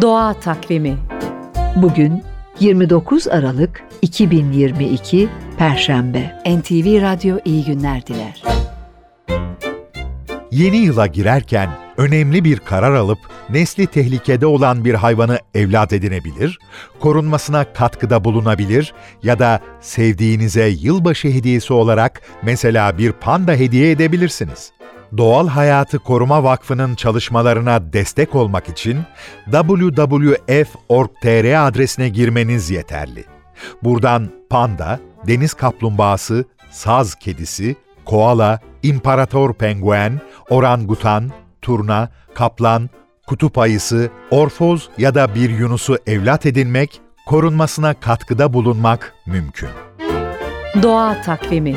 Doğa Takvimi Bugün 29 Aralık 2022 Perşembe. NTV Radyo iyi günler diler. Yeni yıla girerken önemli bir karar alıp nesli tehlikede olan bir hayvanı evlat edinebilir, korunmasına katkıda bulunabilir ya da sevdiğinize yılbaşı hediyesi olarak mesela bir panda hediye edebilirsiniz. Doğal Hayatı Koruma Vakfı'nın çalışmalarına destek olmak için wwf.org.tr adresine girmeniz yeterli. Buradan panda, deniz kaplumbağası, saz kedisi, koala, imparator penguen, orangutan, turna, kaplan, kutup ayısı, orfoz ya da bir yunusu evlat edinmek, korunmasına katkıda bulunmak mümkün. Doğa Takvimi